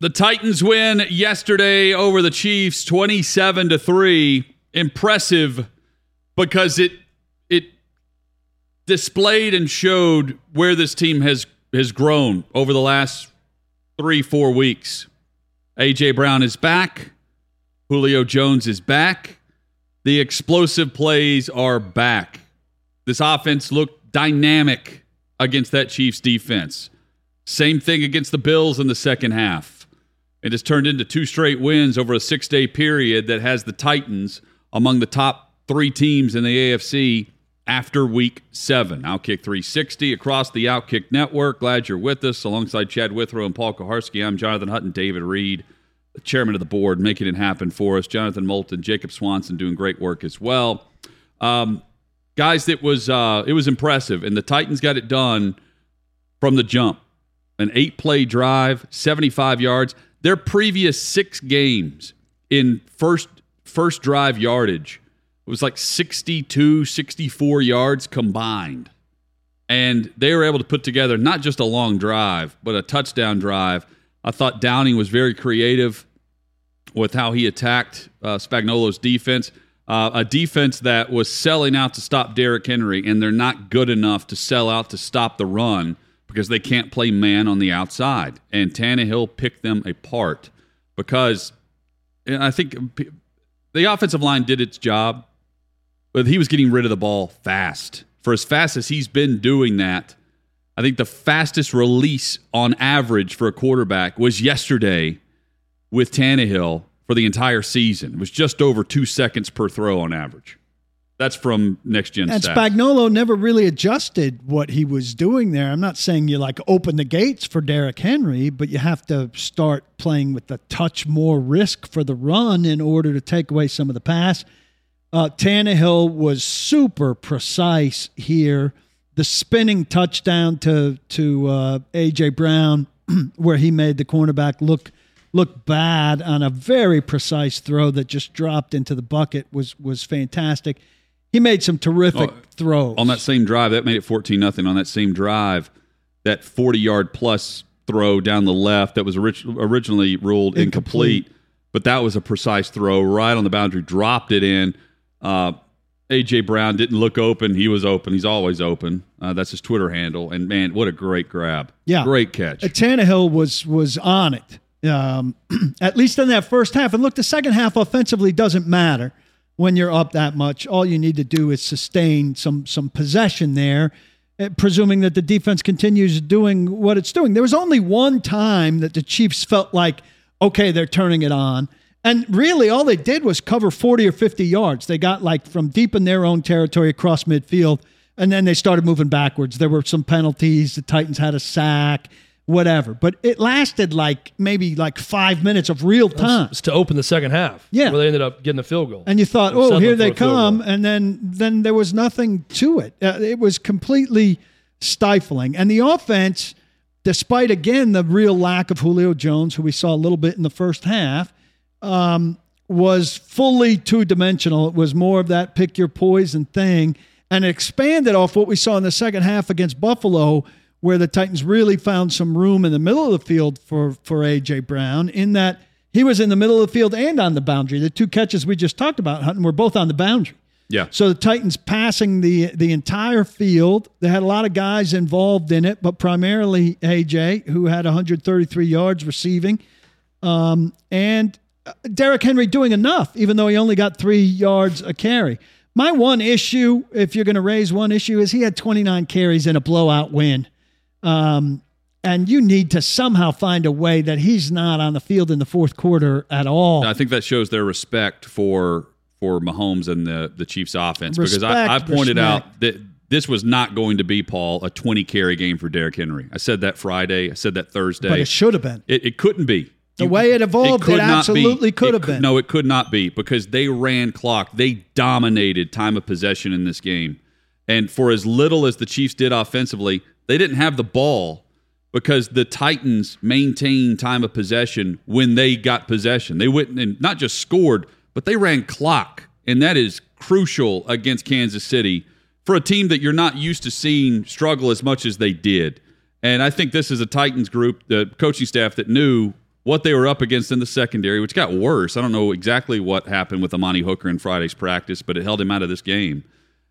The Titans win yesterday over the Chiefs 27 to 3. Impressive because it it displayed and showed where this team has has grown over the last 3-4 weeks. AJ Brown is back. Julio Jones is back. The explosive plays are back. This offense looked dynamic against that Chiefs defense. Same thing against the Bills in the second half. It has turned into two straight wins over a six day period that has the Titans among the top three teams in the AFC after week seven. Outkick 360 across the Outkick network. Glad you're with us alongside Chad Withrow and Paul Kuharsky. I'm Jonathan Hutton, David Reed, the chairman of the board, making it happen for us. Jonathan Moulton, Jacob Swanson doing great work as well. Um, guys, it was uh, it was impressive, and the Titans got it done from the jump. An eight play drive, 75 yards. Their previous six games in first first drive yardage was like 62, 64 yards combined. And they were able to put together not just a long drive, but a touchdown drive. I thought Downing was very creative with how he attacked uh, Spagnuolo's defense. Uh, a defense that was selling out to stop Derrick Henry, and they're not good enough to sell out to stop the run because they can't play man on the outside. And Tannehill picked them apart because I think the offensive line did its job, but he was getting rid of the ball fast. For as fast as he's been doing that, I think the fastest release on average for a quarterback was yesterday with Tannehill for the entire season. It was just over two seconds per throw on average. That's from next gen. And stats. Spagnuolo never really adjusted what he was doing there. I'm not saying you like open the gates for Derrick Henry, but you have to start playing with a touch more risk for the run in order to take away some of the pass. Uh, Tannehill was super precise here. The spinning touchdown to to uh, AJ Brown, where he made the cornerback look look bad on a very precise throw that just dropped into the bucket was was fantastic he made some terrific oh, throws on that same drive. That made it fourteen nothing. On that same drive, that forty yard plus throw down the left that was orig- originally ruled incomplete. incomplete. but that was a precise throw right on the boundary. Dropped it in. Uh, AJ Brown didn't look open. He was open. He's always open. Uh, that's his Twitter handle. And man, what a great grab! Yeah, great catch. Uh, Tannehill was was on it. Um, at least in that first half. And look, the second half offensively doesn't matter when you're up that much. All you need to do is sustain some some possession there, eh, presuming that the defense continues doing what it's doing. There was only one time that the Chiefs felt like, okay, they're turning it on. And really, all they did was cover 40 or 50 yards. They got like from deep in their own territory across midfield, and then they started moving backwards. There were some penalties. The Titans had a sack whatever. But it lasted like maybe like five minutes of real time to open the second half. Yeah, where they ended up getting a field goal. And you thought, oh, here they come, and then then there was nothing to it. Uh, it was completely stifling. And the offense, despite again the real lack of Julio Jones, who we saw a little bit in the first half. Um, was fully two dimensional. It was more of that pick your poison thing and expanded off what we saw in the second half against Buffalo, where the Titans really found some room in the middle of the field for for AJ Brown in that he was in the middle of the field and on the boundary. The two catches we just talked about, Hutton, were both on the boundary. Yeah. So the Titans passing the the entire field. They had a lot of guys involved in it, but primarily AJ, who had 133 yards receiving, um, and uh, Derrick Henry doing enough, even though he only got three yards a carry. My one issue, if you're going to raise one issue, is he had 29 carries in a blowout win. Um, and you need to somehow find a way that he's not on the field in the fourth quarter at all. I think that shows their respect for for Mahomes and the the Chiefs offense respect, because I, I pointed respect. out that this was not going to be Paul a 20 carry game for Derrick Henry. I said that Friday. I said that Thursday. But it should have been. It, it couldn't be. The way it evolved, it, not absolutely be. could It have been. No, it could not be because they ran clock. They dominated time of possession in this game. And for as little as the Chiefs did offensively, they didn't have the ball because the Titans maintained time of possession when they got possession. They went and not just scored, but they ran clock. And that is crucial against Kansas City for a team that you're not used to seeing struggle as much as they did. And I think this is a Titans group, the coaching staff that knew what they were up against in the secondary, which got worse. I don't know exactly what happened with Amani Hooker in Friday's practice, but it held him out of this game.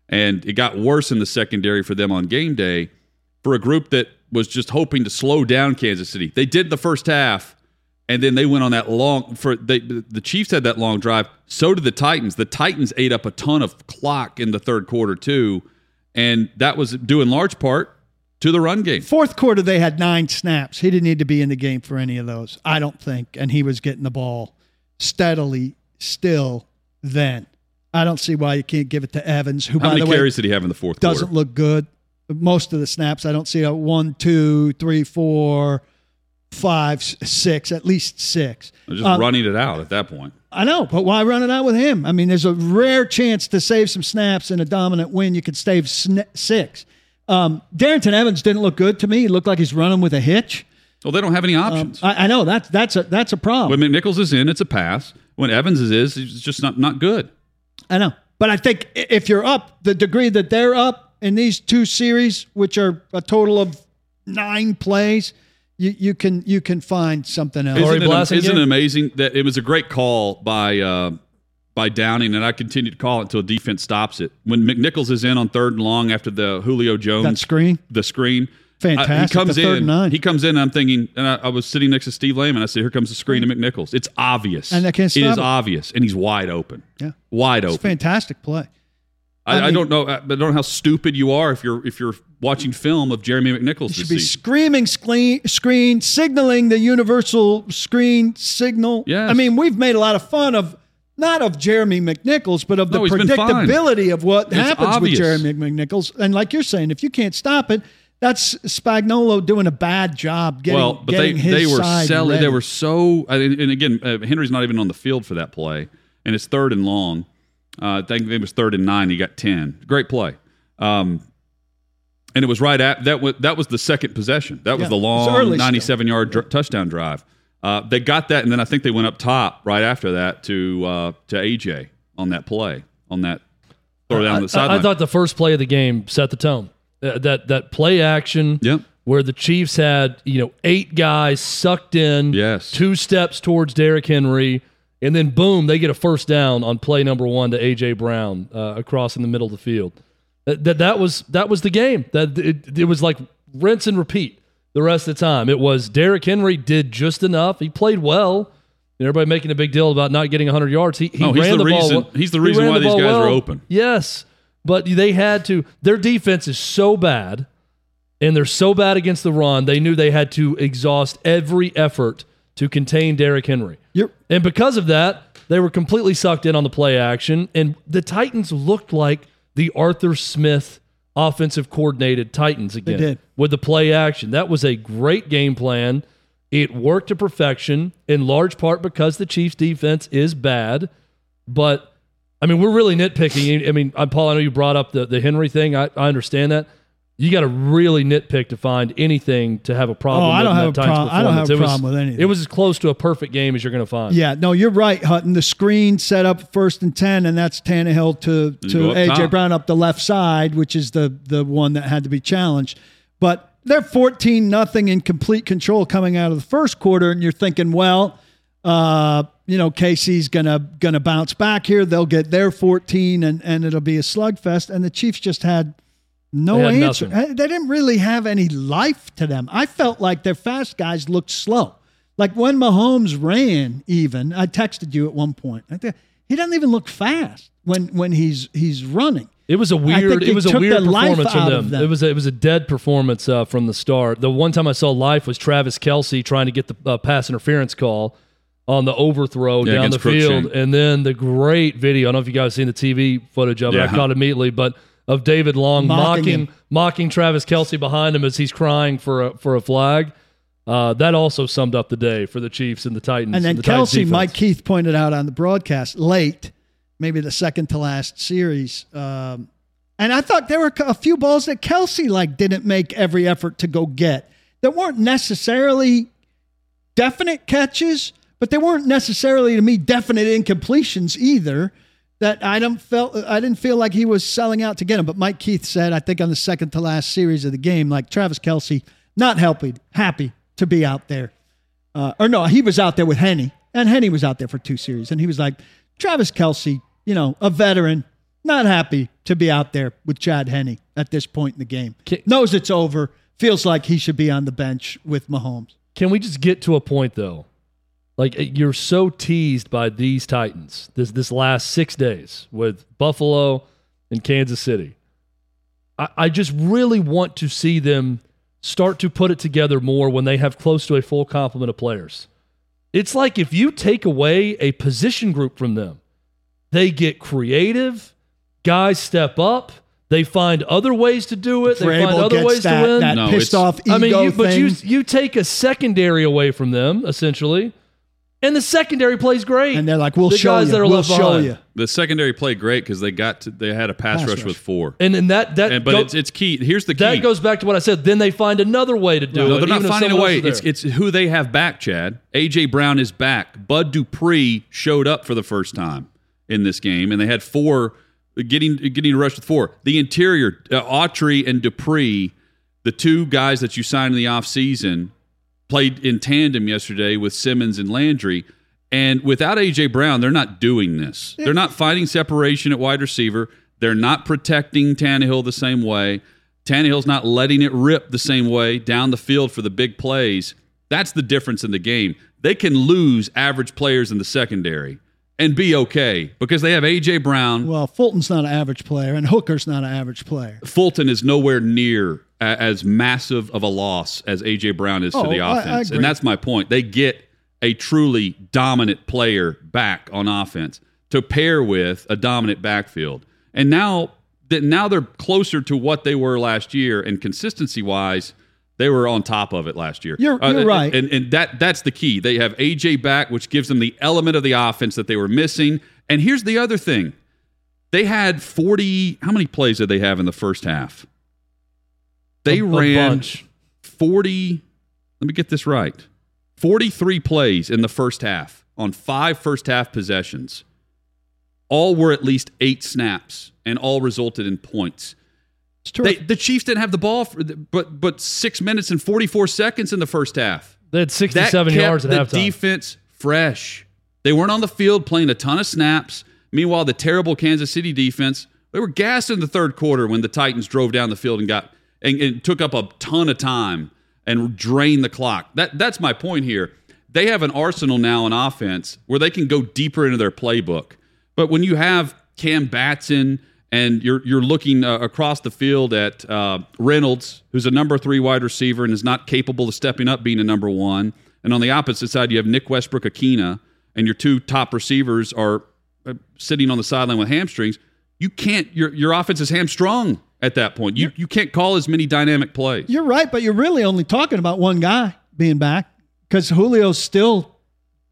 And it got worse in the secondary for them on game day for a group that was just hoping to slow down Kansas City. They did the first half, and then they went on that long for they, the Chiefs had that long drive. So did the Titans. The Titans ate up a ton of clock in the third quarter too, and that was due in large part to the run game. Fourth quarter, they had nine snaps. He didn't need to be in the game for any of those, I don't think. And he was getting the ball steadily still then. I don't see why you can't give it to Evans, who, How by many the way, carries did he have in the fourth doesn't quarter? look good. Most of the snaps, I don't see a one, two, three, four, five, six, at least six. Just Um, running it out at that point. I know, but why run it out with him? I mean, there's a rare chance to save some snaps in a dominant win. You could save sn- six. Um, Darrynton Evans didn't look good to me. He looked like he's running with a hitch. Well, they don't have any Um, options. I, I know that's that's a that's a problem. when McNichols is in, it's a pass. When Evans is, is it's just not not good. I know, but I think if you're up the degree that they're up in these two series, which are a total of nine plays, you, you can you can find something else. Isn't, it, Blasingame? isn't it amazing that it was a great call by uh, by Downing, and I continue to call it until defense stops it. When McNichols is in on third and long after the Julio Jones that screen. the screen. Fantastic. I- he comes The in. and nine. He comes in. And I'm thinking, and I, I was sitting next to Steve Lehman. I said, "Here comes the screen to McNichols. It's obvious, And they can't stop is it. obvious, and he's wide open. Yeah. wide open. It's a open. fantastic play. I, I I don't know. I don't know how stupid you are if you're if you're watching film of Jeremy McNichols You should be season. screaming screen, screen, signaling the universal screen signal. Yes. I mean, we've made a lot of fun of not of Jeremy McNichols, but of the No, he's been fine. predictability of what It's happens obvious. with Jeremy McNichols. And like you're saying, if you can't stop it, that's Spagnuolo doing a bad job getting, well, but they getting his they were side selling. ready. They were so. And again, uh, Henry's not even on the field for that play, and it's third and long. Uh, I think it was third and nine. He got ten. Great play. Um, and it was right at that. Was, that was the second possession. That was Yeah, the it was long early still. ninety-seven yard dr- touchdown drive. Uh, they got that, and then I think they went up top right after that to uh, to AJ on that play on that throw down I, the I- sideline. I thought the first play of the game set the tone. Uh, that that play action, Yep. where the Chiefs had you know eight guys sucked in, Yes. two steps towards Derrick Henry, and then boom, they get a first down on play number one to AJ Brown uh, across in the middle of the field. That, that that was that was the game. That it, it was like rinse and repeat the rest of the time. It was Derrick Henry did just enough. He played well. And Everybody making a big deal about not getting 100 yards. He, he No, he's ran the the, ball. reason- well- he's the reason why the these ball guys are open. Yes, but they had to. Their defense is so bad, and they're so bad against the run. They knew they had to exhaust every effort to contain Derrick Henry. You're- And because of that, they were completely sucked in on the play action. And the Titans looked like the Arthur Smith offensive coordinated Titans again did. with the play action. That was a great game plan. It worked to perfection in large part because the Chiefs defense is bad. But I mean, we're really nitpicking. I mean, Paul, I know you brought up the, the Henry thing. I, I understand that. You got to really nitpick to find anything to have a problem Oh, I don't have that a Titans prob- I don't have performance. a It was- problem with anything. It was as close to a perfect game as you're going to find. Yeah, no, you're right, Hutton. The screen set up first and ten, and that's Tannehill to You to AJ top. Brown up the left side, which is the the one that had to be challenged. But they're fourteen nothing in complete control coming out of the first quarter, and you're thinking, well, uh, you know, Casey's gonna gonna bounce back here. They'll get their fourteen, and and it'll be a slugfest. And the Chiefs just had no They had answer. nothing. They didn't really have any life to them. I felt like their fast guys looked slow. Like when Mahomes ran, even I texted you at one point. He doesn't even look fast when when he's he's running. It was a weird. It was a weird performance from them. them. It was a, it was a dead performance uh, from the start. The one time I saw life was Travis Kelce trying to get the uh, pass interference call on the overthrow Yeah, down the field, Cruikshank. and then the great video. I don't know if you guys seen the TV footage of it. I caught it immediately, but of David Long Mocking mocking mocking, Travis Kelce behind him as he's crying for a, for a flag. Uh, that also summed up the day for the Chiefs and the Titans. And then the Kelce. Mike Keith pointed out on the broadcast late, maybe the second to last series. Um, and I thought there were a few balls that Kelce like didn't make every effort to go get that weren't necessarily definite catches, but they weren't necessarily to me definite incompletions either. That I don't felt I didn't feel like he was selling out to get him. But Mike Keith said, I think on the second to last series of the game, like Travis Kelce, not helping, happy to be out there. Uh, or no, he was out there with Henne, and Henne was out there for two series, and he was like, Travis Kelce, you know, a veteran, not happy to be out there with Chad Henne at this point in the game. Ki- Knows it's over, feels like he should be on the bench with Mahomes. Can we just get to a point though? Like eh, you're so teased by these Titans this this last six days with Buffalo and Kansas City. I, I just really want to see them start to put it together more when they have close to a full complement of players. It's like if you take away a position group from them, they get creative, guys step up, they find other ways to do it, they find Vrabel other ways that, to win. that No, pissed off ego I mean, you, but you you take a secondary away from them essentially, and the secondary plays great. and they're like, "We'll the show guys you. that are we'll left show behind. you." The secondary played great because they got to, they had a pass, Pass rush, rush. with four. And then that that And, but go- it's it's key. Here's the key. that goes back to what I said. Then they find another way to do it. No, they're not even if finding a someone way. else is It's there. it's who they have back. Chad AJ Brown is back. Bud Dupree showed up for the first time in this game, and they had four getting getting rushed with four. The interior, uh, Autry and Dupree, the two guys that you signed in the offseason, played in tandem yesterday with Simmons and Landry. And without AJ Brown, they're not doing this. They're not finding separation at wide receiver. They're not protecting Tannehill the same way. Tannehill's not letting it rip the same way down the field for the big plays. That's the difference in the game. They can lose average players in the secondary and be okay because they have AJ Brown. Well, Fulton's not an average player, and Hooker's not an average player. Fulton is nowhere near as massive of a loss as AJ Brown is to Oh, the I- I offense. and that's my point. They get a truly dominant player back on offense to pair with a dominant backfield. And now that now they're closer to what they were last year and consistency wise, they were on top of it last year. Uh, You're- you're right. And and that that's the key. They have AJ back, which gives them the element of the offense that they were missing. And here's the other thing. They had 40 how many plays did they have in the first half? They A- ran bunch. 40 let me get this right 43 plays in the first half on five first half possessions. All were at least eight snaps and all resulted in points. They, the chiefs didn't have the ball for, but but six minutes and 44 seconds in the first half. They had 67 yards at the halftime. defense fresh. They weren't on the field playing a ton of snaps. Meanwhile the terrible kansas city defense they were gassed in the third quarter when the titans drove down the field and got and, took up a ton of time and drained the clock that that's my point here they have an arsenal now in offense where they can go deeper into their playbook but when you have cam batson and you're you're looking uh, across the field at uh, Reynolds, who's a number three wide receiver and is not capable of stepping up being a number one. And on the opposite side, you have Nick Westbrook Ikhine, and your two top receivers are uh, sitting on the sideline with hamstrings. You can't. Your your offense is hamstrung at that point. You you can't call as many dynamic plays. You're right, but you're really only talking about one guy being back because Julio's still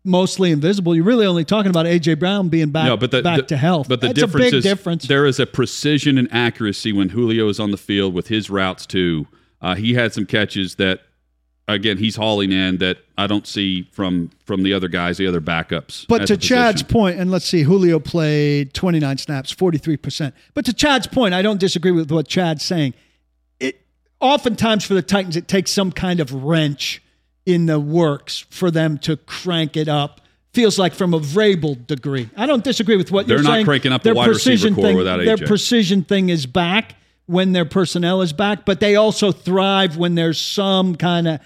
mostly invisible. You're really only talking about AJ Brown being back, No, but the, back the- to health. But the That's difference a big is difference. there is a precision and accuracy when Julio is on the field with his routes too. Uh, he had some catches that, again, he's hauling in that I don't see from from the other guys, the other backups. But to Chad's point, and let's see, Julio played 29 snaps, 43%. But to Chad's point, I don't disagree with what Chad's saying. It oftentimes for the Titans, it takes some kind of wrench in the works for them to crank it up. Feels like from a Vrabel degree. I don't disagree with what They're you're not cranking up the Their wide receiver precision core thing, without Their precision thing is back when their personnel is back, but they also thrive when there's some kind of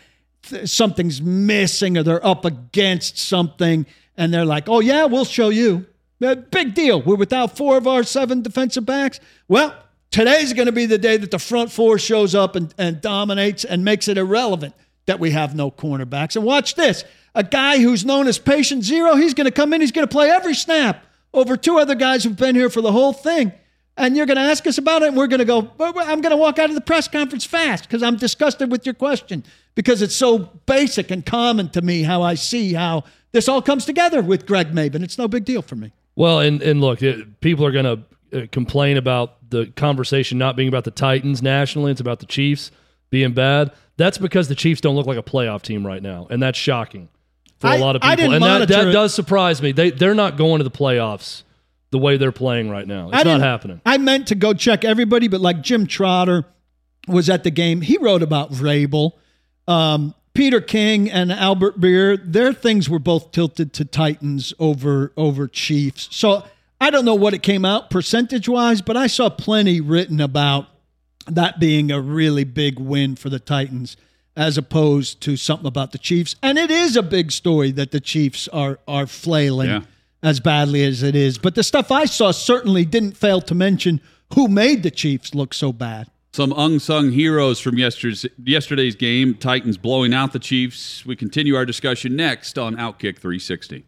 something's missing or they're up against something and they're like, oh, yeah, we'll show you. Uh, Big deal. We're without four of our seven defensive backs. Well, today's going to be the day that the front four shows up and, and dominates and makes it irrelevant that we have no cornerbacks. And watch this a guy who's known as patient zero, he's going to come in, he's going to play every snap over two other guys who've been here for the whole thing. And you're going to ask us about it, and we're going to go. I'm going to walk out of the press conference fast because I'm disgusted with your question because it's so basic and common to me how I see how this all comes together with Greg Mabin. It's no big deal for me. Well, and and look, it, people are going to uh, complain about the conversation not being about the Titans nationally. It's about the Chiefs being bad. That's because the Chiefs don't look like a playoff team right now, and that's shocking for a lot of I people. didn't And that, that it. does surprise me. They they're not going to the playoffs the way they're playing right now. It's not didn't- happening. I meant to go check everybody, but like Jim Trotter was at the game. He wrote about Vrabel. Um, Peter King and Albert Breer, their things were both tilted to Titans over over Chiefs. So I don't know what it came out percentage wise, but I saw plenty written about that being a really big win for the Titans as opposed to something about the Chiefs. And it is a big story that the Chiefs are are flailing Yeah. As badly as it is. But the stuff I saw certainly didn't fail to mention who made the Chiefs look so bad. Some unsung heroes from yesterday's, yesterday's game. Titans blowing out the Chiefs. We continue our discussion next on Outkick 360.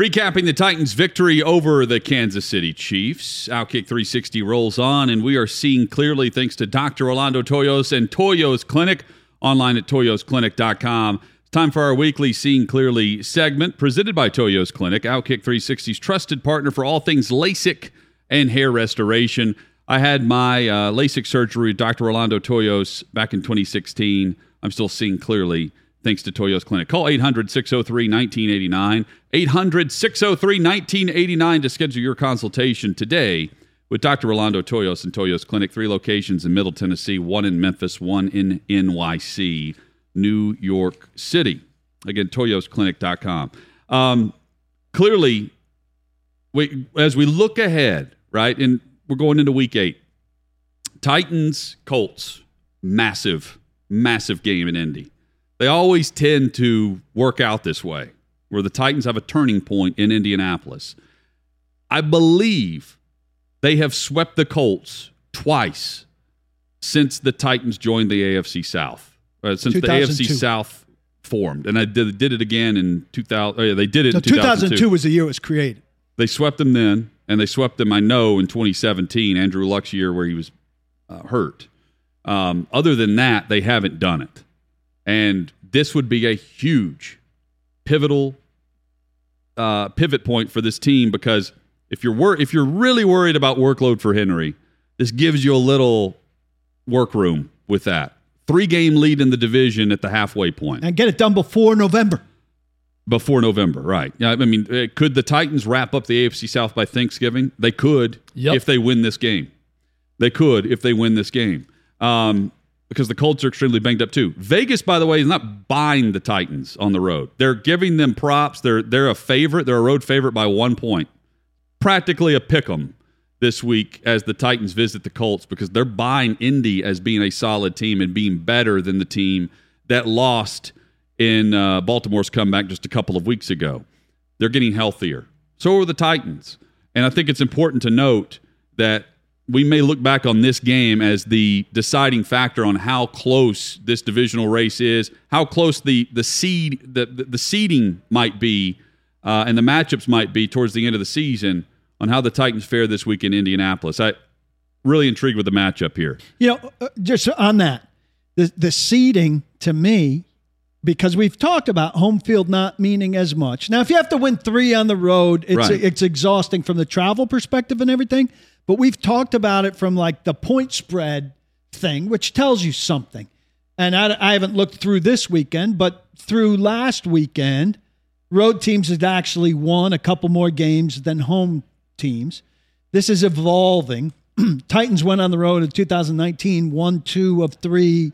Recapping the Titans' victory over the Kansas City Chiefs, Outkick 360 rolls on, and we are seeing clearly thanks to Dr. Orlando Toyos and Toyos Clinic online at toyosclinic.com. It's time for our weekly Seeing Clearly segment presented by Toyos Clinic, Outkick 360's trusted partner for all things LASIK and hair restoration. I had my uh, LASIK surgery with Dr. Orlando Toyos back in 2016. I'm still seeing clearly thanks to Toyos Clinic. Call 800 603 1989. 800 603 1989 to schedule your consultation today with Dr. Orlando Toyos and Toyos Clinic. Three locations in Middle Tennessee, one in Memphis, one in NYC, New York City. Again, toyosclinic.com. Um, clearly, we, as we look ahead, right, and we're going into week eight, Titans, Colts, massive, massive game in Indy. They always tend to work out this way, where the Titans have a turning point in Indianapolis. I believe they have swept the Colts twice since the Titans joined the AFC South, uh, since the AFC South formed, and I did, did it again in 2000. Oh yeah, they did it So in 2002. 2002 was the year it was created. They swept them then, and they swept them, I know, in 2017, Andrew Luck's year where he was uh, hurt. Um, other than that, they haven't done it. And this would be a huge, pivotal uh, pivot point for this team because if you're wor- if you're really worried about workload for Henry, this gives you a little work room with that. Three game lead in the division at the halfway point And get it done before November. before November, right? Yeah, I mean, uh, could the Titans wrap up the AFC South by Thanksgiving? They could Yep. if they win this game. They could if they win this game. Um, because the Colts are extremely banged up too. Vegas, by the way, is not buying the Titans on the road. They're giving them props. They're they're a favorite. They're a road favorite by one point. Practically a pick 'em this week as the Titans visit the Colts because they're buying Indy as being a solid team and being better than the team that lost in uh, Baltimore's comeback just a couple of weeks ago. They're getting healthier. So are the Titans. And I think it's important to note that we may look back on this game as the deciding factor on how close this divisional race is, how close the the seed the the, the seeding might be, uh, and the matchups might be towards the end of the season on how the Titans fare this week in Indianapolis. I really intrigued with the matchup here. You know, uh, just on that, the the seeding to me, because we've talked about home field not meaning as much. Now, if you have to win three on the road, it's Right. it's exhausting from the travel perspective and everything. But we've talked about it from like the point spread thing, which tells you something. And I, I haven't looked through this weekend, but through last weekend, road teams had actually won a couple more games than home teams. This is evolving. Titans went on the road in 2019, won two of three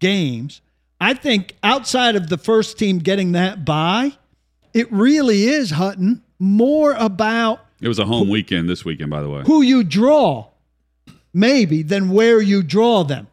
games. I think outside of the first team getting that bye, it really is, Hutton, more about It was a home weekend this weekend, by the way. who you draw, maybe, than where you draw them.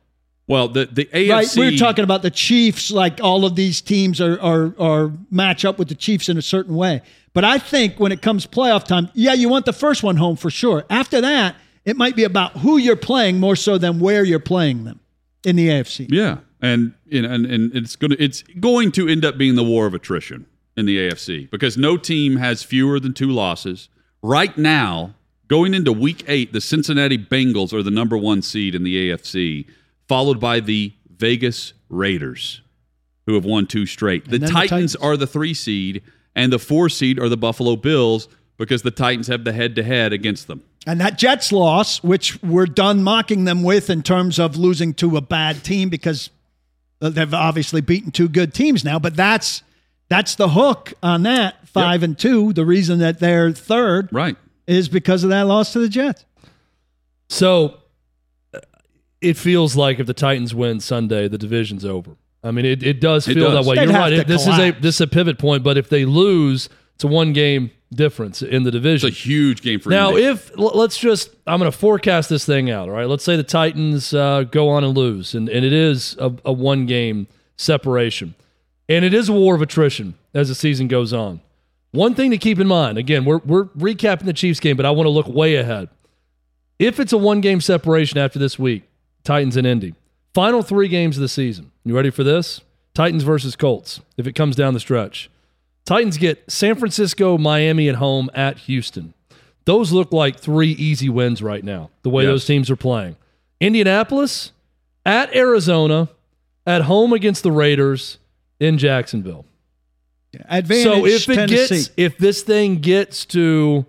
Well, the the AFC Right? We're talking about the Chiefs, like all of these teams are, are are match up with the Chiefs in a certain way. But I think when it comes playoff time, yeah, you want the first one home for sure. After that, it might be about who you're playing more so than where you're playing them in the AFC. Yeah, and you know, and, and it's going to it's going to end up being the war of attrition in the AFC because no team has fewer than two losses right now. Going into Week Eight, the Cincinnati Bengals are the number one seed in the AFC, followed by the Vegas Raiders, who have won two straight. The then the Titans, Titans. are the three seed, and the four seed are the Buffalo Bills because the Titans have the head to head against them. And that Jets loss, which we're done mocking them with in terms of losing to a bad team because they've obviously beaten two good teams now, but that's that's the hook on that five and two. The reason that they're third Right. is because of that loss to the Jets. So uh, it feels like if the Titans win Sunday, the division's over. I mean, it, it does It feel does. that way. They'd You're right. to It- this is a this is a pivot point. But if they lose, it's a one game difference in the division. It's a huge game for Now, Indy. if l- let's just, I'm going to forecast this thing out. All right, let's say the Titans uh, go on and lose, and, and it is a, a one game separation, and it is a war of attrition as the season goes on. One thing to keep in mind, again, we're we're recapping the Chiefs game, but I want to look way ahead. If it's a one game separation after this week, Titans and Indy, final three games of the season. You ready for this? Titans versus Colts. If it comes down the stretch, Titans get San Francisco, Miami at home at Houston. Those look like three easy wins right now, the way Yes. those teams are playing. Indianapolis at Arizona, at home against the Raiders in Jacksonville. Advantage so if it Tennessee. gets if this thing gets to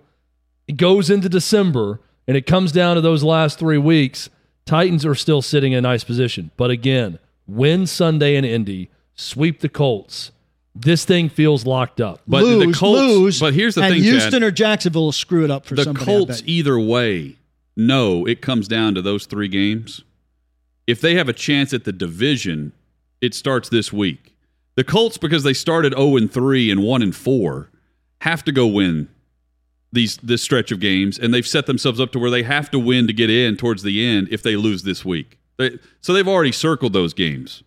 it goes into December and it comes down to those last 3 weeks, Titans are still sitting in a nice position. But again, win Sunday in Indy, sweep the Colts. This thing feels locked up. But lose, the Colts, lose, but here's the and thing, Houston Chad. or Jacksonville will screw it up for the somebody. Colts either way no, it comes down to those three games. If they have a chance at the division, it starts this week. The Colts, because they started 0 and 3 and 1 and 4, have to go win these this stretch of games, and they've set themselves up to where they have to win to get in towards the end if they lose this week. They, so they've already circled those games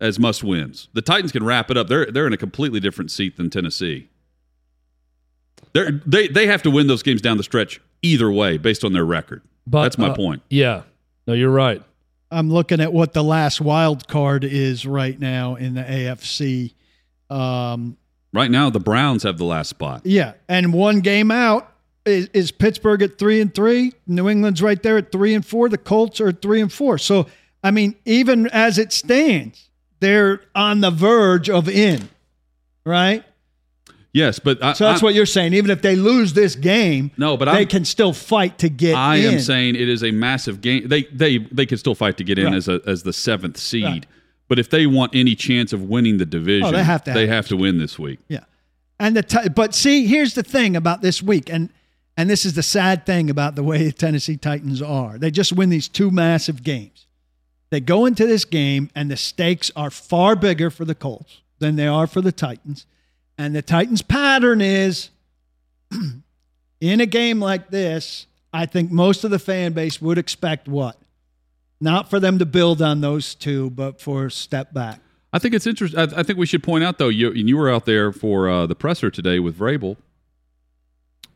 as must wins. The Titans can wrap it up. They're they're in a completely different seat than Tennessee. They're, they they have to win those games down the stretch either way based on their record. But That's my uh, point. Yeah. No, you're right. I'm looking at what the last wild card is right now in the AFC. Um, Right now, the Browns have the last spot. yeah, and one game out is, is Pittsburgh at three and three. New England's right there at three and four. The Colts are at three and four. So I mean, even as it stands, they're on the verge of in, right? Yes, but I, So that's I, what you're saying. Even if they lose this game, No, but they I'm- can still fight to get I in. am saying it is a massive game. They they they can still fight to get in Right. as a as the seventh seed. Right. But if they want any chance of winning the division, Oh, they have to They have have to win this week. Yeah. And the ti- but see, here's the thing about this week, and and this is the sad thing about the way the Tennessee Titans are. They just win these two massive games. They go into this game, and the stakes are far bigger for the Colts than they are for the Titans. And the Titans' pattern is in a game like this, I think most of the fan base would expect what? Not for them to build on those two, but for a step back. I think it's interesting. I, I think we should point out though, you and you were out there for uh, the presser today with Vrabel.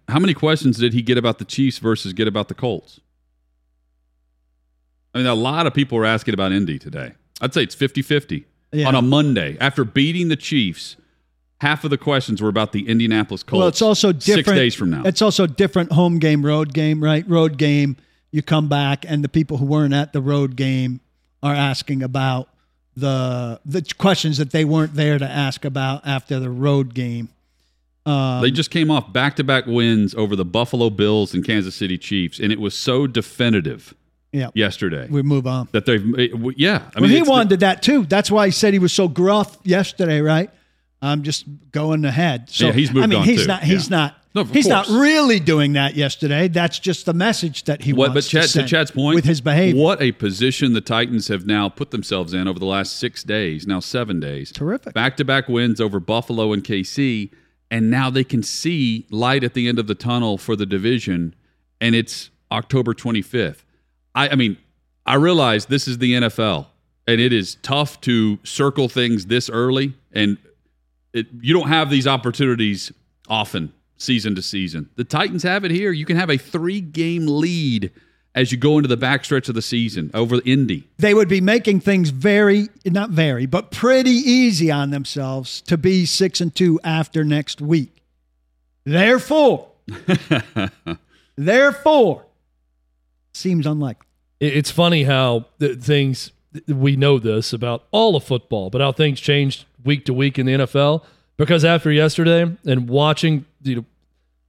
How many questions did he get about the Chiefs versus get about the Colts? I mean, a lot of people were asking about Indy today. I'd say it's 50-50 Yeah. on a Monday after beating the Chiefs. Half of the questions were about the Indianapolis Colts. Well, it's also different. Six days from now. It's also different home game, road game, right? Road game, you come back, and the people who weren't at the road game are asking about the the questions that they weren't there to ask about after the road game. Um, They just came off back to back wins over the Buffalo Bills and Kansas City Chiefs, and it was so definitive yeah, yesterday we move on. that they've, yeah. I well, he it's the- wanted that too. That's why he said he was so gruff yesterday, right? I'm just going ahead. So Yeah, he's moved I mean, on, he's too. not. He's Yeah. not. No, he's not really doing that yesterday. That's just the message that he What, but wants Chad, to to Chad's point, with his behavior. what a position the Titans have now put themselves in over the last six days, now seven days. Terrific. Back to back wins over Buffalo and KC, and now they can see light at the end of the tunnel for the division, and it's October 25th. I, I mean, I realize this is the NFL, and it is tough to circle things this early, and it, you don't have these opportunities often season to season. The Titans have it here. You can have a three game lead as you go into the backstretch of the season over Indy. They would be making things very, not very, but pretty easy on themselves to be six and two after next week. Therefore, therefore, seems unlikely. It's funny how th- things we know this about all of football, but how things changed week to week in the NFL. Because after yesterday and watching, you know,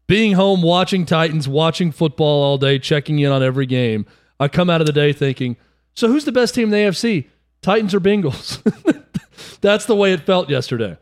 being home, watching Titans, watching football all day, checking in on every game, I come out of the day thinking, so who's the best team in the AFC? Titans or Bengals? That's the way it felt yesterday.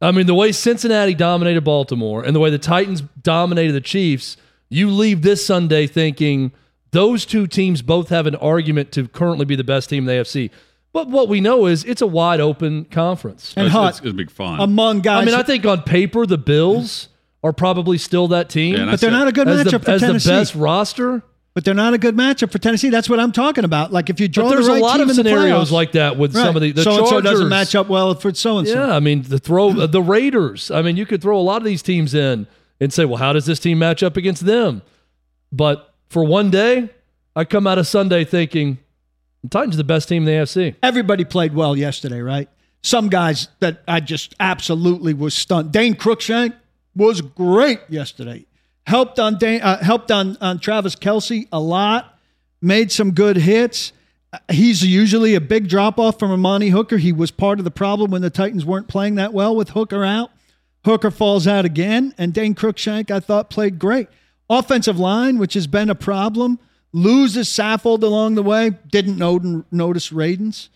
I mean, the way Cincinnati dominated Baltimore and the way the Titans dominated the Chiefs, you leave this Sunday thinking those two teams both have an argument to currently be the best team in the AFC. But what we know is it's a wide open conference. And it's, Hut, it's, it's big fun. among guys, I mean, I think on paper the Bills are probably still that team Yeah, but they're said- not a good as, matchup the, for as the Tennessee. best roster. But they're not a good matchup for Tennessee. That's what I'm talking about. Like if you draw But there's the right a lot team of scenarios playoffs- like that with Right. some of the, the so and so Chargers. doesn't match up well for so and so. Yeah, I mean the throw uh, the Raiders. I mean, you could throw a lot of these teams in and say, well, how does this team match up against them? But for one day, I come out of Sunday thinking the Titans are the best team in the AFC. Everybody played well yesterday, right? Some guys that I just absolutely was stunned. Dane Cruikshank was great yesterday. Helped on Dane, uh, helped on on Travis Kelce a lot. Made some good hits. He's usually a big drop off from Amani Hooker. He was part of the problem when the Titans weren't playing that well with Hooker out. Hooker falls out again, and Dane Cruikshank I thought played great. Offensive line, which has been a problem, loses Saffold along the way. Didn't know, notice Radens.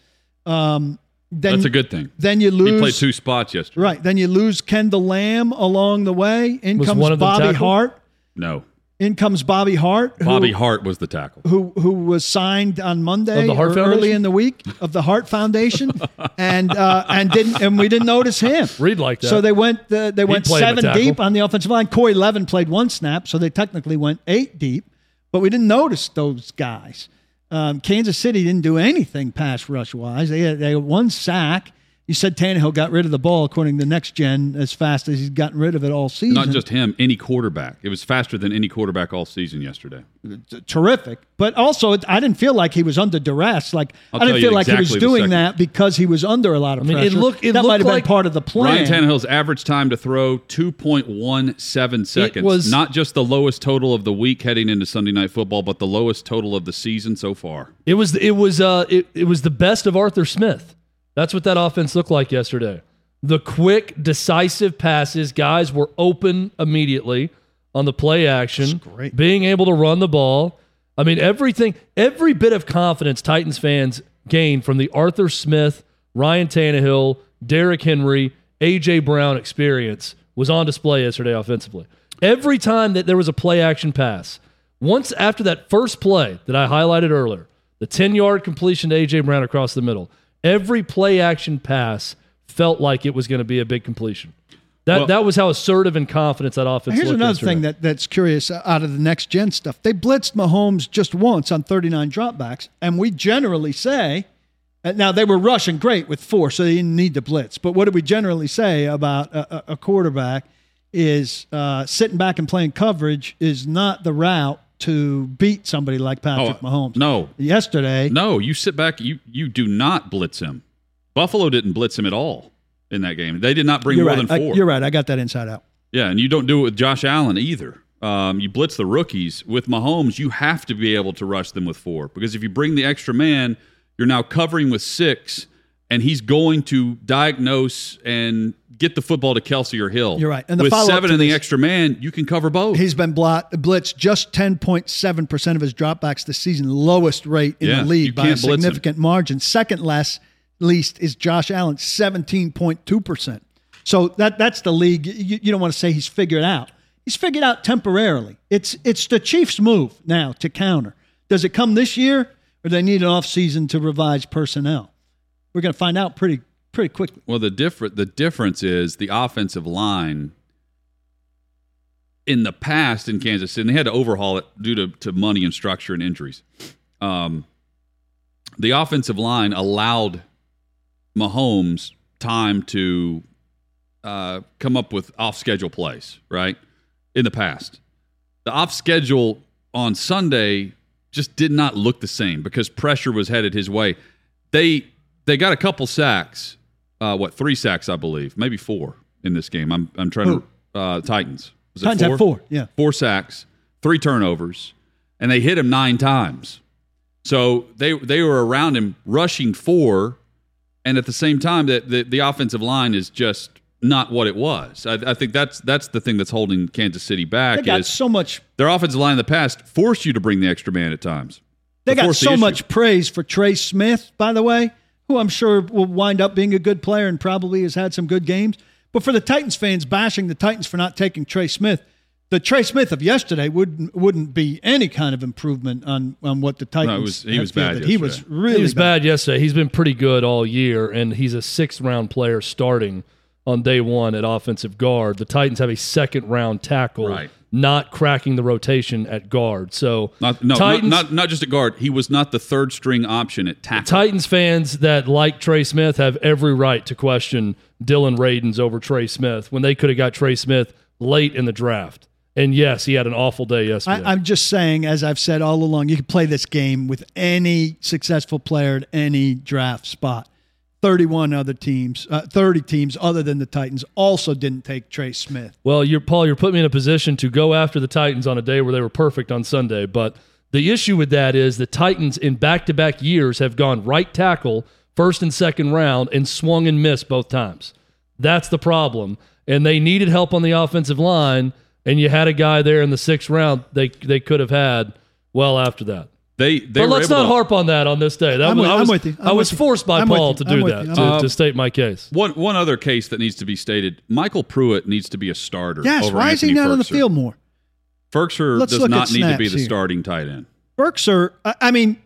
Um, then, That's a good thing. Then you lose. He played two spots yesterday. Right. Then you lose Kendall Lamm along the way. In Was comes one of Bobby? Hart. No, In comes Bobby Hart. who- Bobby Hart was the tackle. who who was signed on Monday Of the Hart or early Foundation? in the week of the Hart Foundation, and uh, and didn't and we didn't notice him. Read like that. So they went uh, they went played him a seven tackle. deep on the offensive line. Corey Levin played one snap, so they technically went eight deep, but we didn't notice those guys. Um, Kansas City didn't do anything pass rush wise. They had, they had one sack. You said Tannehill got rid of the ball, according to the Next Gen, as fast as he's gotten rid of it all season. Not just him, any quarterback. It was faster than any quarterback all season yesterday. terrific. But also, it, I didn't feel like he was under duress. Like I'll I didn't feel you like he was doing that because he was under a lot of I mean, it pressure. looked- it that might have looked been part of the plan. Ryan Tannehill's average time to throw 2.17 seconds. was- Not just the lowest total of the week heading into Sunday Night Football, but the lowest total of the season so far. It was it was uh it, it was the best of Arthur Smith. That's what that offense looked like yesterday. The quick, decisive passes, guys were open immediately on the play action. great. Being able to run the ball. I mean, everything, every bit of confidence Titans fans gained from the Arthur Smith, Ryan Tannehill, Derrick Henry, AJ Brown experience was on display yesterday offensively. Every time that there was a play action pass, once after that first play that I highlighted earlier, the 10 yard completion to AJ Brown across the middle, every play action pass felt like it was going to be a big completion. That, Well- that was how assertive and confident that offense Here's looked another yesterday. thing that, that's curious out of the next gen stuff. They blitzed Mahomes just once on 39 dropbacks, and we generally say, uh, now they were rushing great with four, so they didn't need to blitz. But what do we generally say about a, a- a quarterback is uh, sitting back and playing coverage is not the route to beat somebody like Patrick Oh, Mahomes. no. Yesterday, No, you sit back. You you do not blitz him. Buffalo didn't blitz him at all in that game. They did not bring you're more right. than I- four. you're right. I got that inside out. Yeah, and you don't do it with Josh Allen either. Um, you blitz the rookies with Mahomes. You have to be able to rush them with four because if you bring the extra man, you're now covering with six, and he's going to diagnose and get the football to Kelce or Hill. You're right. And the with seven and the extra man, you can cover both. He's been blot, blitzed just 10.7% of his dropbacks this season, lowest rate in Yeah, the league by a significant margin. Second less least is Josh Allen, 17.2%. So that that's the league. You, you don't want to say he's figured out. He's figured out temporarily. It's it's the Chiefs' move now to counter. Does it come this year, or do they need an offseason to revise personnel? We're going to find out pretty pretty quickly. Well, the different the difference is the offensive line. In the past, in Kansas City, and they had to overhaul it due to, to money and structure and injuries. Um, the offensive line allowed Mahomes time to uh, come up with off schedule plays, right? In the past, the off schedule on Sunday just did not look the same because pressure was headed his way. They they got a couple sacks, uh, what three sacks I believe, maybe four in this game. I'm I'm trying Who? to uh, Titans. Was it Titans had four, yeah. four sacks, three turnovers, and they hit him nine times. So they they were around him rushing four, and at the same time that the, the offensive line is just not what it was. I, I think that's that's the thing that's holding Kansas City back They got is so much their offensive line in the past forced you to bring the extra man at times. They got force the so much praise for Trey Smith, by the way, who I'm sure will wind up being a good player and probably has had some good games. But for the Titans fans bashing the Titans for not taking Trey Smith, the Trey Smith of yesterday wouldn't wouldn't be any kind of improvement on on what the Titans. was- he was bad fielded. He was really he was bad yesterday. He's been pretty good all year, and he's a sixth round player starting on day one at offensive guard. The Titans have a second round tackle, Right. not cracking the rotation at guard. So Not no Titans, not, not not just at guard. He was not the third string option at tackle. Titans fans that like Trey Smith have every right to question Dillon Radunz over Trey Smith when they could have got Trey Smith late in the draft. And yes, he had an awful day yesterday. I, I'm just saying, as I've said all along, you can play this game with any successful player at any draft spot. 31 other teams, uh, 30 teams other than the Titans also didn't take Trey Smith. Well, you're Paul. You're putting me in a position to go after the Titans on a day where they were perfect on Sunday. But the issue with that is the Titans in back-to-back years have gone right tackle first and second round and swung and missed both times. That's the problem. And they needed help on the offensive line, and you had a guy there in the sixth round they they could have had well after that. They they But let's not to- harp on that on this day. That I'm was, with- I I'm was, with you. I'm I was you. forced by I'm Paul to do that to, I'm to state my case. One one other case that needs to be stated: MyCole Pruitt needs to be a starter. Yes, over why is he Anthony not on the field more? Firkser Let's does not need to be the here. starting tight end. Firkser, I I mean,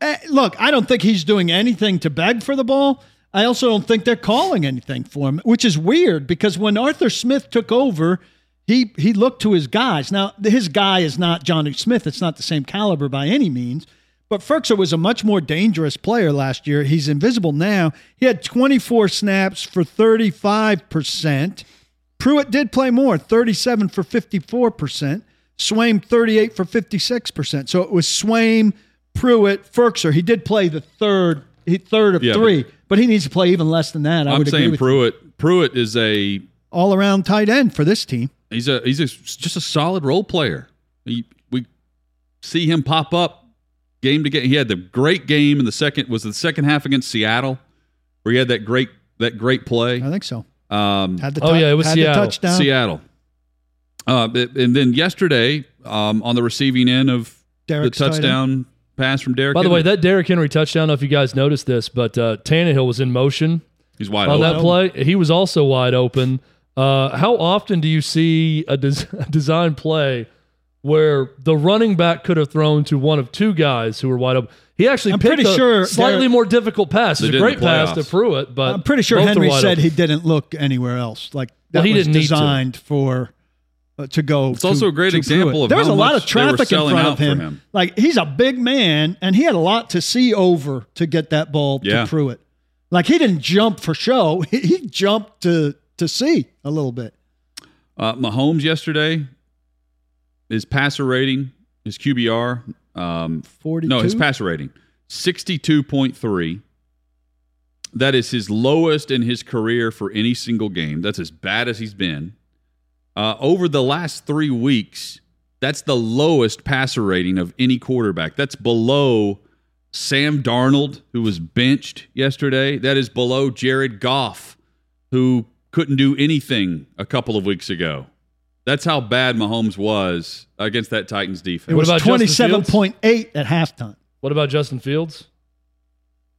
eh, look, I don't think he's doing anything to beg for the ball. I also don't think they're calling anything for him, which is weird because when Arthur Smith took over, he he looked to his guys. Now, his guy is not Jonnu Smith. It's not the same caliber by any means. But Firkser was a much more dangerous player last year. He's invisible now. He had 24 snaps for 35%. Pruitt did play more, 37 for 54%. Swaim 38 for 56%. So it was Swaim, Pruitt, Firkser. He did play the third he, third of Yeah, three, but, he needs to play even less than that. I I'm would agree saying with you. Pruitt. Pruitt is a all around tight end for this team. He's a he's a, just a solid role player. He, we see him pop up game to game. He had the great game in the second was the second half against Seattle, where he had that great that great play. I think so. Um, Had the Oh, tou- yeah, it was Seattle. touchdown. Seattle. Uh, and then yesterday, um, on the receiving end of Derrick's the tight end. touchdown pass from Derrick. By the way, that Derrick Henry touchdown, I don't know if you guys noticed this, but uh, Tannehill was in motion he's wide on open. that play. He was also wide open. Uh, how often do you see a, des- a design play where the running back could have thrown to one of two guys who were wide open? He actually I'm picked pretty a sure slightly more difficult pass. They It's a great pass to. Pruitt, but I'm pretty sure both are Henry wide said open. he didn't look anywhere else. Like that Well, he was didn't need to. designed for uh, to go. It's also a great example of there was how a lot of much they were traffic in selling front out of for him. him. Like he's a big man, and he had a lot to see over to get that ball Yeah. to Pruitt. Like he didn't jump for show; he, he jumped to to see a little bit. Uh, Mahomes yesterday, his passer rating, his QBR, um, Forty. no, his passer rating, sixty-two point three. That is his lowest in his career for any single game. That's as bad as he's been. Uh, over the last three weeks, that's the lowest passer rating of any quarterback. That's below Sam Darnold, who was benched yesterday. That is below Jared Goff, who couldn't do anything a couple of weeks ago. That's how bad Mahomes was against that Titans defense. It was about Justin twenty-seven point eight at halftime. What about Justin Fields?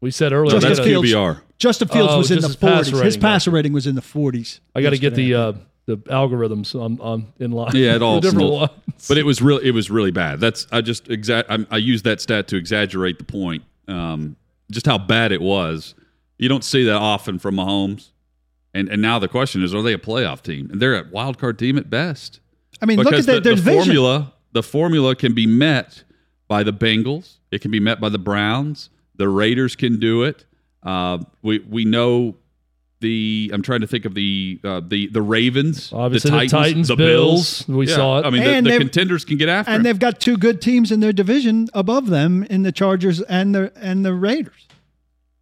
We said earlier. So Justin that's Fields. QBR. Justin Fields Oh, was in the his passer forties. His rating, passer rating was in the forties. I got to get the uh, the algorithms on, on in line. Yeah, it all the different ones. But it was really it was really bad. That's I just exact I, I use that stat to exaggerate the point. Um, just how bad it was. You don't see that often from Mahomes. And and now the question is, are they a playoff team? And they're a wild card team at best. I mean, look at the, the, their the division. formula the formula can be met by the Bengals. It can be met by the Browns. The Raiders can do it. Uh, we we know the I'm trying to think of the uh, the the Ravens, Obviously, the the Titans, Titans, the Bills. Bills. We saw it. I mean, And the, the contenders can get after and him. they've got two good teams in their division above them in the Chargers and the and the Raiders.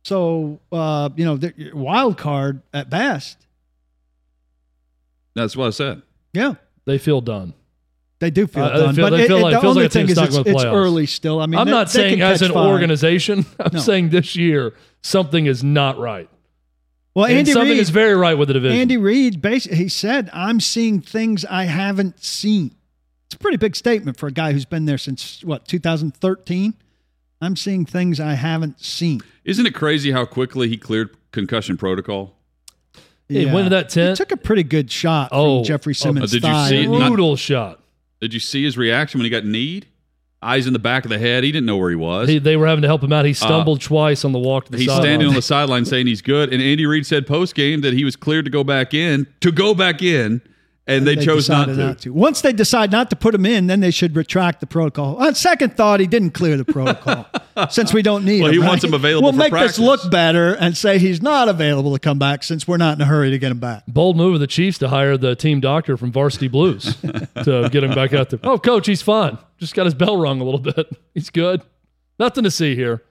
So uh, you know, they're wild card at best. That's what I said. Yeah, They feel done. they do feel Uh, they done. feel- but they it, feel it- like- the feels only like thing is it's, it's early still. I mean, I'm they- not they saying as an fire. organization. I'm No. saying this year something is not right. Well, And Andy something Reid, is very right with the division. Andy Reid, basically, he said, "I'm seeing things I haven't seen." It's a pretty big statement for a guy who's been there since what 2013. I'm seeing things I haven't seen. Isn't it crazy how quickly he cleared concussion protocol? Hey, went to that He took a pretty good shot Oh, from Jeffrey oh, Simmons' did you thigh. see it? Not- Brutal shot. Did you see his reaction when he got kneed? Eyes in the back of the head. He didn't know where he was. He, they were having to help him out. He stumbled twice on the walk to the Uh, He's sideline. standing on the sideline saying he's good. And Andy Reid said post game that he was cleared to go back in, to go back in, and, they, chose not decided to. Once they decide not to put him in, then they should retract the protocol. On second thought, he didn't clear the protocol since we don't need Well, him. he right? wants him available We'll for make practice. this look better and say he's not available to come back since we're not in a hurry to get him back. Bold move of the Chiefs to hire the team doctor from Varsity Blues to get him back out there. Oh, coach, he's fine. Just got his bell rung a little bit. He's good. Nothing to see here.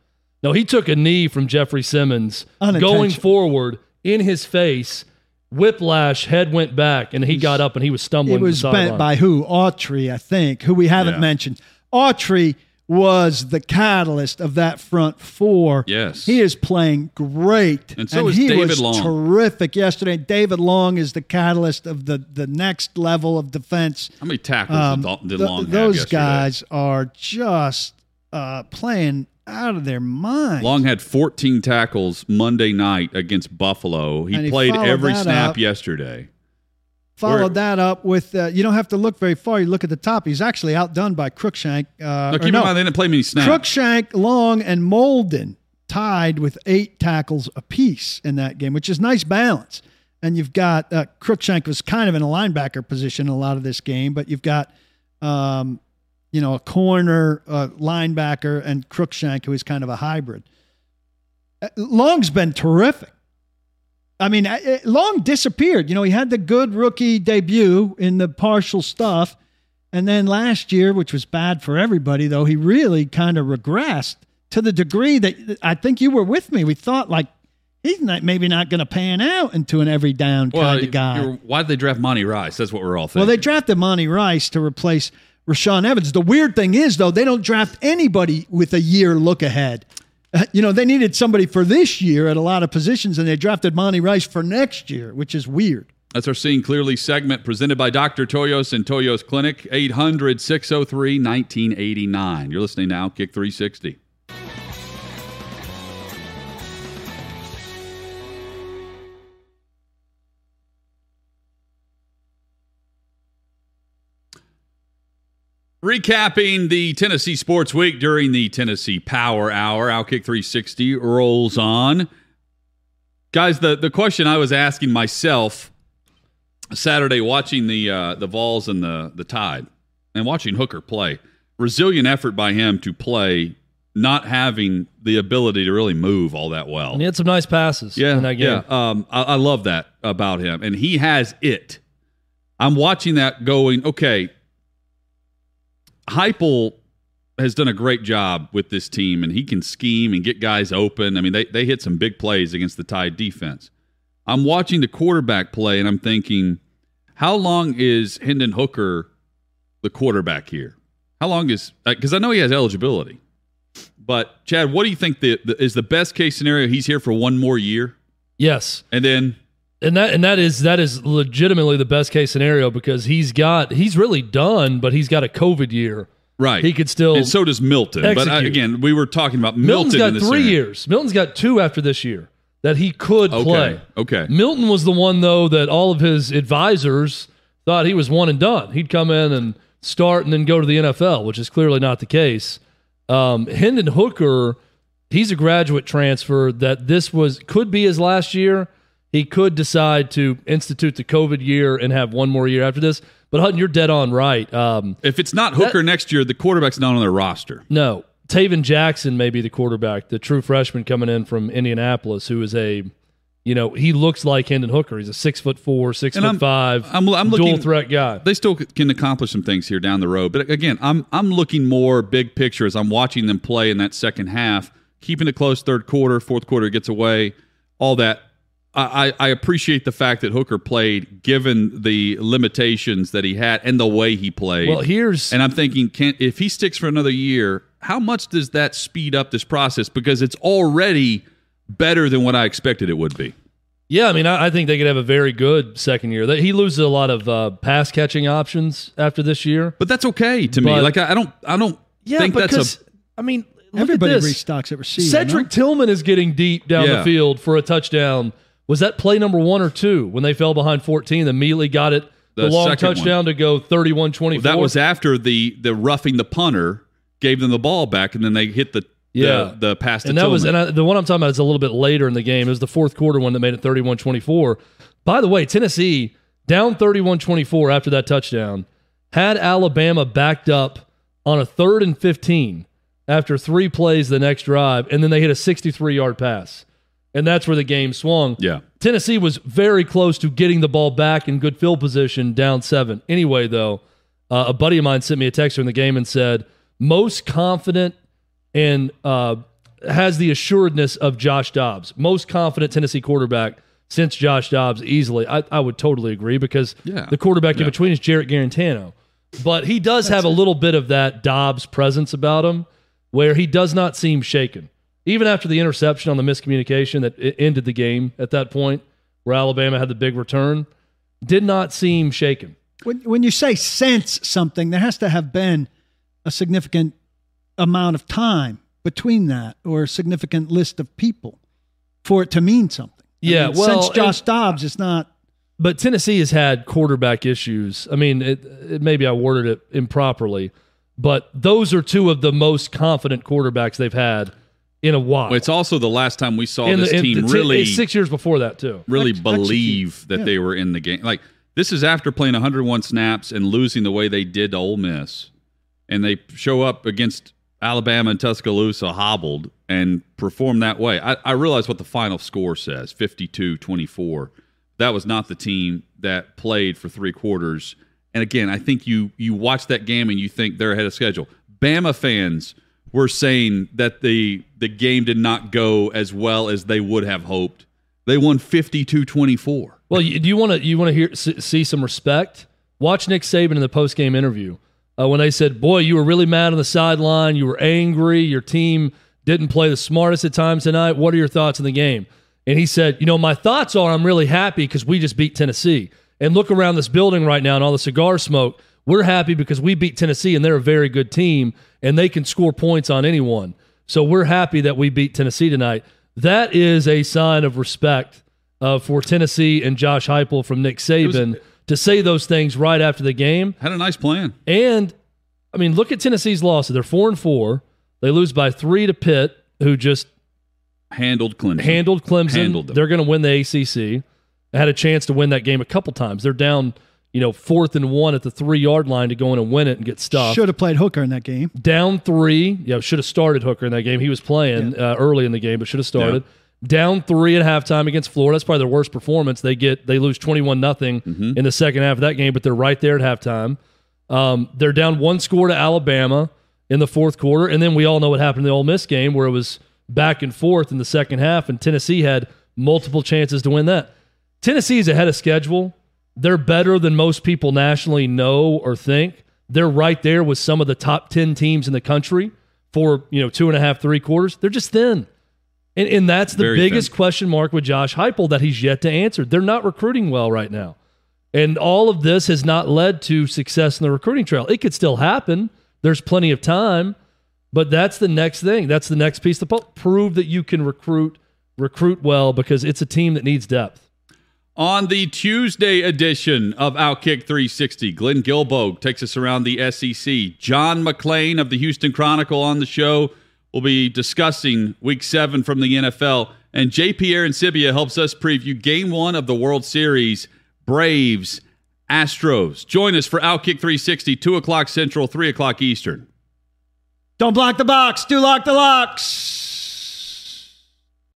No, he took a knee from Jeffrey Simmons going forward in his face. Whiplash, head went back, and he got up and he was stumbling. It was bent by who? Autry, I think, who we haven't Yeah. mentioned. Autry was the catalyst of that front four. Yes. He is playing great. And so is he David was Long. terrific yesterday. David Long is the catalyst of the, the next level of defense. How many tackles Um, did, Dal- did th- Long have those yesterday? guys are just uh, playing out of their mind. Long had 14 tackles Monday night against Buffalo. He he played every snap up. yesterday. Followed Where- that up with uh, you don't have to look very far. You look at the top. He's actually outdone by Cruikshank. Uh, or keep no, in mind, they didn't play many snaps. Cruikshank, Long, and Molden tied with eight tackles apiece in that game, which is nice balance. And you've got uh, Cruikshank was kind of in a linebacker position in a lot of this game, but you've got um, you know a corner uh, linebacker and Cruikshank who is kind of a hybrid. Uh, Long's been terrific. I mean, uh, uh, Long disappeared. You know, he had the good rookie debut in the partial stuff. And then last year, which was bad for everybody, though, he really kind of regressed to the degree that I think you were with me. We thought, like, he's not maybe not going to pan out into an every down well, kind of guy. why did they draft Monty Rice? That's what we're all thinking. Well, they drafted Monty Rice to replace Rashaan Evans. The weird thing is, though, they don't draft anybody with a year look ahead. Uh, You know, they needed somebody for this year at a lot of positions, and they drafted Monty Rice for next year, which is weird. That's our Seeing Clearly segment presented by Dr. Toyos and Toyos Clinic, 800 603 1989. You're listening now, Kick 360. Recapping the Tennessee Sports Week during the Tennessee Power Hour, Outkick 360 rolls on. Guys, the, the question I was asking myself Saturday watching the uh, the Vols and the the Tide and watching Hooker play. Resilient effort by him to play, not having the ability to really move all that well. And he had some nice passes Yeah, in that game. yeah. Um, I, I love that about him, and he has it. I'm watching that going. Okay, Heupel has done a great job with this team, and he can scheme and get guys open. I mean, they they hit some big plays against the Tide defense. I'm watching the quarterback play, and I'm thinking, how long is Hendon Hooker the quarterback here? How long is uh, because I know he has eligibility, but Chad, what do you think the, the is the best case scenario? He's here for one more year, Yes. and then And that and that is that is legitimately the best case scenario because he's got he's really done, but he's got a COVID year. right He could still and so does Milton. But uh, execute. again, we were talking about Milton's Milton. in got this three years. Milton's got two after this year that he could Okay, play. okay. Milton was the one though that all of his advisors thought he was one and done. He'd come in and start and then go to the NFL, which is clearly not the case. Um, Hendon Hooker, he's a graduate transfer that this was could be his last year. He could decide to institute the COVID year and have one more year after this. But Hutton, you're dead on right. Um, If it's not Hooker next year, the quarterback's not on their roster. no, Tayven Jackson may be the quarterback, the true freshman coming in from Indianapolis, who is a you know, he looks like Hendon Hooker. He's a six foot four, six And foot I'm- 5 I'm- I'm dual looking- threat guy. they still can accomplish some things here down the road. But again, I'm I'm looking more big picture as I'm watching them play in that second half, keeping it close third quarter, fourth quarter gets away, all that. I, I I appreciate the fact that Hooker played given the limitations that he had and the way he played. Well, here's and I'm thinking, can if he sticks for another year, how much does that speed up this process? Because it's already better than what I expected it would be. Yeah, I mean, I, I think they could have a very good second year. They- He loses a lot of uh, pass catching options after this year. But that's okay to me. Like I, I don't I don't Yeah, think because that's a I mean, look Everybody at this. restocks at receiver. Cedric no? Tillman is getting deep down Yeah. the field for a touchdown. Was that play number one or two when they fell behind 14? Then immediately got it the, The long second one. touchdown to go 31 24. That was after the the roughing the punter gave them the ball back, and then they hit the Yeah. the, the pass to and that was and I, the one I'm talking about is a little bit later in the game. It was the fourth quarter one that made it 31-24. By the way, Tennessee down 31-24 after that touchdown had Alabama backed up on a third and 15 after three plays the next drive, and then they hit a 63-yard pass, and that's where the game swung. yeah. Tennessee was very close to getting the ball back in good field position, down seven. Anyway, though, uh, a buddy of mine sent me a text during the game and said, most confident and uh, has the assuredness of Josh Dobbs. Most confident Tennessee quarterback since Josh Dobbs easily. I, I would totally agree because Yeah. the quarterback Yeah. in between is Jarrett Guarantano. But he does have a little bit of that Dobbs presence about him where he does not seem shaken. Even after the interception on the miscommunication that ended the game at that point, where Alabama had the big return, did not seem shaken. When, when you say sense something, there has to have been a significant amount of time between that or a significant list of people for it to mean something. I Yeah, mean, well, since Josh Dobbs it's not. But Tennessee has had quarterback issues. I mean, it, it, maybe I worded it improperly, but those are two of the most confident quarterbacks they've had in a while. Well, it's also the last time we saw In this in team the- really six years before that too. really Ex- believe execute. that Yeah. they were in the game. Like this is after playing 101 snaps and losing the way they did to Ole Miss, and they show up against Alabama and Tuscaloosa hobbled and perform that way. I, I realize what the final score says 52 24. That was not the team that played for three quarters. And again, I think you you watch that game and you think they're ahead of schedule. Bama fans were saying that the the game did not go as well as they would have hoped. They won 52-24. Well, do you want to you want to hear see, see some respect? Watch Nick Saban in the post game interview uh, when they said, "Boy, you were really mad on the sideline. You were angry. Your team didn't play the smartest at times tonight. What are your thoughts on the game?" And he said, "You know, my thoughts are I'm really happy because we just beat Tennessee. And look around this building right now and all the cigar smoke. We're happy because we beat Tennessee and they're a very good team and they can score points on anyone. So we're happy that we beat Tennessee tonight. That is a sign of respect uh, for Tennessee and Josh Heupel from Nick Saban to say those things right after the game. Had a nice plan. And I mean, look at Tennessee's losses. They're four and four. They lose by three to Pitt, who just Handled Clemson. handled Clemson. Handled them. They're going to win the ACC. Had a chance to win that game a couple times. They're down, you know, fourth and one at the three yard line to go in and win it and get stuffed. Should have played Hooker in that game. Down three. Yeah, should have started Hooker in that game. He was playing uh, early in the game, but should have started. Down three at halftime against Florida. That's probably their worst performance. They get they lose twenty one nothing Mm-hmm. in the second half of that game, but they're right there at halftime. Um, they're down one score to Alabama in the fourth quarter, and then we all know what happened in the Ole Miss game where it was back and forth in the second half, and Tennessee had multiple chances to win that. Tennessee is ahead of schedule. They're better than most people nationally know or think. They're right there with some of the top 10 teams in the country for, you know, two and a half, three quarters. They're just thin. And, and that's the Very biggest thin. question mark with Josh Heupel that he's yet to answer. They're not recruiting well right now. And all of this has not led to success in the recruiting trail. It could still happen. There's plenty of time, but that's the next thing. That's the next piece. To pull. prove that you can recruit, recruit well because it's a team that needs depth. On the Tuesday edition of Outkick 360, Glenn Guilbeau takes us around the SEC. John McClain of the Houston Chronicle on the show will be discussing week seven from the NFL. And JP Arancibia helps us preview game one of the World Series Braves, Astros. Join us for Outkick 360, 2 o'clock Central, 3 o'clock Eastern. Don't block the box. Do lock the locks.